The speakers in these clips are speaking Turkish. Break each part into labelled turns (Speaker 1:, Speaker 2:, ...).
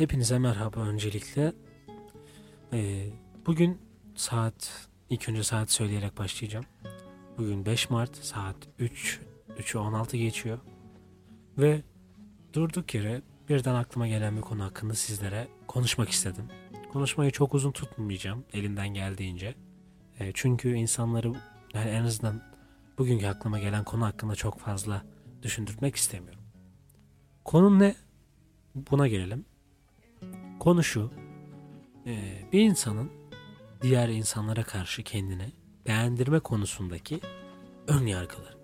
Speaker 1: Hepinize merhaba öncelikle. Ee, bugün saat, ilk önce saat söyleyerek başlayacağım. Bugün 5 Mart saat 3, 3'ü 16 geçiyor. Ve durduk yere birden aklıma gelen bir konu hakkında sizlere konuşmak istedim. Konuşmayı çok uzun tutmayacağım elimden geldiğince. Ee, çünkü insanları yani en azından bugünkü aklıma gelen konu hakkında çok fazla düşündürmek istemiyorum. Konu ne? Buna gelelim. Konu şu. e, Bir insanın diğer insanlara karşı kendine beğendirme konusundaki ön yargıları.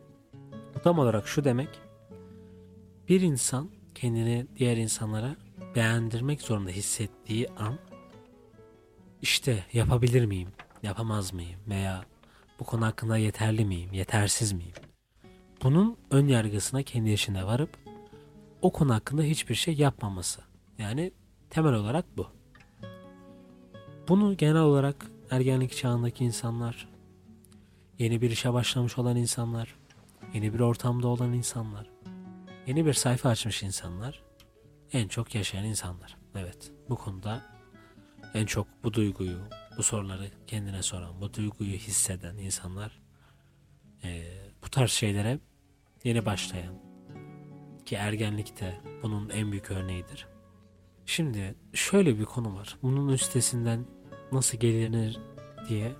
Speaker 1: Bu tam olarak şu demek. Bir insan kendini diğer insanlara beğendirmek zorunda hissettiği an işte yapabilir miyim, yapamaz mıyım veya bu konu hakkında yeterli miyim, yetersiz miyim? Bunun ön yargısına kendi yaşına varıp o konu hakkında hiçbir şey yapmaması. Yani temel olarak bu. Bunu genel olarak ergenlik çağındaki insanlar, yeni bir işe başlamış olan insanlar, yeni bir ortamda olan insanlar, yeni bir sayfa açmış insanlar, en çok yaşayan insanlar. Evet, bu konuda en çok bu duyguyu, bu soruları kendine soran, bu duyguyu hisseden insanlar eee, bu tarz şeylere yeni başlayan ki ergenlikte bunun en büyük örneğidir. Şimdi şöyle bir konu var. Bunun üstesinden nasıl gelinir diye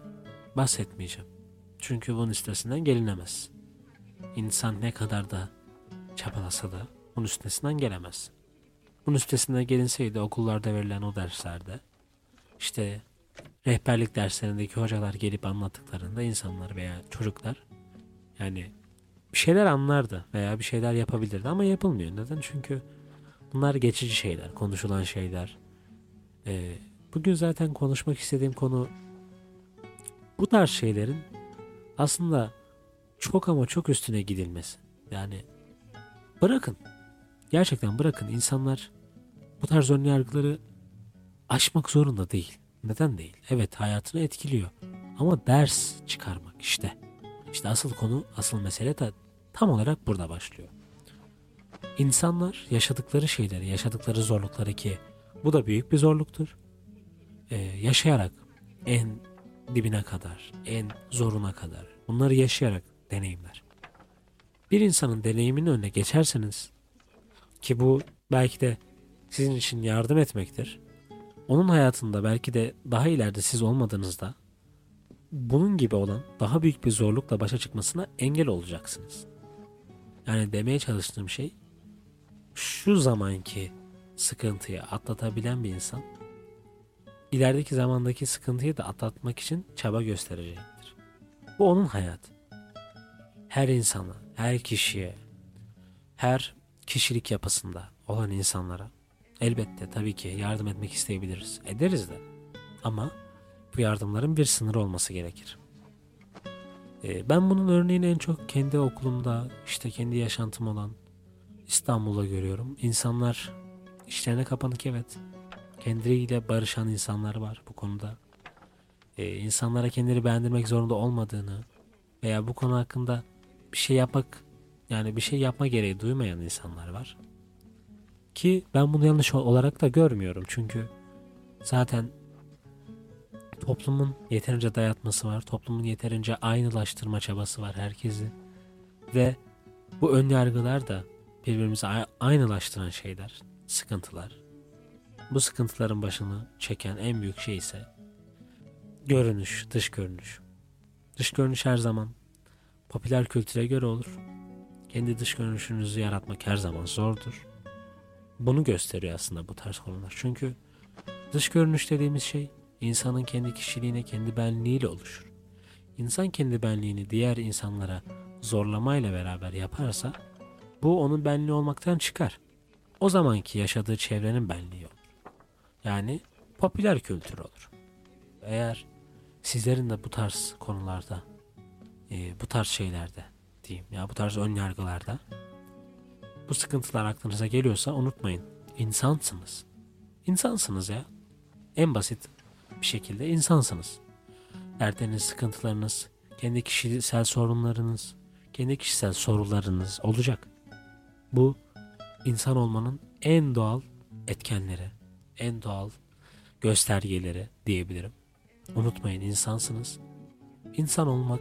Speaker 1: bahsetmeyeceğim. Çünkü bunun üstesinden gelinemez. İnsan ne kadar da çabalasa da bunun üstesinden gelemez. Bunun üstesinden gelinseydi okullarda verilen o derslerde işte rehberlik derslerindeki hocalar gelip anlattıklarında insanlar veya çocuklar yani bir şeyler anlardı veya bir şeyler yapabilirdi ama yapılmıyor. Neden? Çünkü bunlar geçici şeyler, konuşulan şeyler. Ee, bugün zaten konuşmak istediğim konu bu tarz şeylerin aslında çok ama çok üstüne gidilmesi. Yani bırakın. Gerçekten bırakın. İnsanlar bu tarz ön yargıları aşmak zorunda değil. Neden değil? Evet hayatını etkiliyor. Ama ders çıkarmak işte. İşte asıl konu, asıl mesele de tam olarak burada başlıyor. İnsanlar yaşadıkları şeyleri, yaşadıkları zorlukları ki bu da büyük bir zorluktur. Ee, yaşayarak en dibine kadar, en zoruna kadar bunları yaşayarak deneyimler. Bir insanın deneyiminin önüne geçerseniz ki bu belki de sizin için yardım etmektir. Onun hayatında belki de daha ileride siz olmadığınızda bunun gibi olan daha büyük bir zorlukla başa çıkmasına engel olacaksınız. Yani demeye çalıştığım şey şu zamanki sıkıntıyı atlatabilen bir insan ilerideki zamandaki sıkıntıyı da atlatmak için çaba gösterecektir. Bu onun hayatı. Her insana, her kişiye, her kişilik yapısında olan insanlara elbette tabii ki yardım etmek isteyebiliriz. Ederiz de. Ama bu yardımların bir sınırı olması gerekir. Ee, ben bunun örneğini en çok kendi okulumda, işte kendi yaşantım olan İstanbul'da görüyorum. İnsanlar işlerine kapanık evet. Kendileriyle barışan insanlar var bu konuda. Ee, insanlara kendileri beğendirmek zorunda olmadığını veya bu konu hakkında bir şey yapmak yani bir şey yapma gereği duymayan insanlar var. Ki ben bunu yanlış olarak da görmüyorum. Çünkü zaten toplumun yeterince dayatması var. Toplumun yeterince aynılaştırma çabası var herkesi. Ve bu ön yargılar da birbirimizi aynılaştıran şeyler, sıkıntılar. Bu sıkıntıların başını çeken en büyük şey ise görünüş, dış görünüş. Dış görünüş her zaman popüler kültüre göre olur. Kendi dış görünüşünüzü yaratmak her zaman zordur. Bunu gösteriyor aslında bu tarz konular. Çünkü dış görünüş dediğimiz şey insanın kendi kişiliğine, kendi benliğiyle oluşur. İnsan kendi benliğini diğer insanlara zorlamayla beraber yaparsa bu onun benliği olmaktan çıkar. O zamanki yaşadığı çevrenin benliği olur. Yani popüler kültür olur. Eğer sizlerin de bu tarz konularda, e, bu tarz şeylerde diyeyim ya bu tarz ön yargılarda bu sıkıntılar aklınıza geliyorsa unutmayın. İnsansınız. İnsansınız ya. En basit bir şekilde insansınız. Dertleriniz, sıkıntılarınız, kendi kişisel sorunlarınız, kendi kişisel sorularınız olacak. Bu insan olmanın en doğal etkenleri. en doğal göstergeleri diyebilirim. Unutmayın insansınız. İnsan olmak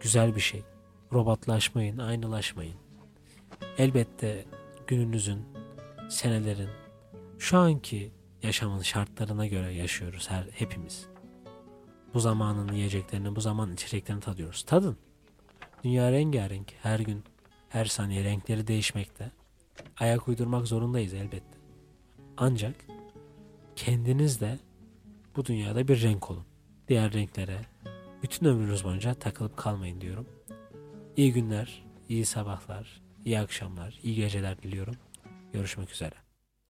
Speaker 1: güzel bir şey. Robotlaşmayın, aynılaşmayın. Elbette gününüzün, senelerin, şu anki yaşamın şartlarına göre yaşıyoruz her hepimiz. Bu zamanın yiyeceklerini, bu zamanın içeceklerini tadıyoruz. Tadın. Dünya rengarenk. Her gün, her saniye renkleri değişmekte. Ayak uydurmak zorundayız elbette. Ancak kendiniz de bu dünyada bir renk olun. Diğer renklere bütün ömrünüz boyunca takılıp kalmayın diyorum. İyi günler, iyi sabahlar, iyi akşamlar, iyi geceler diliyorum. Görüşmek üzere.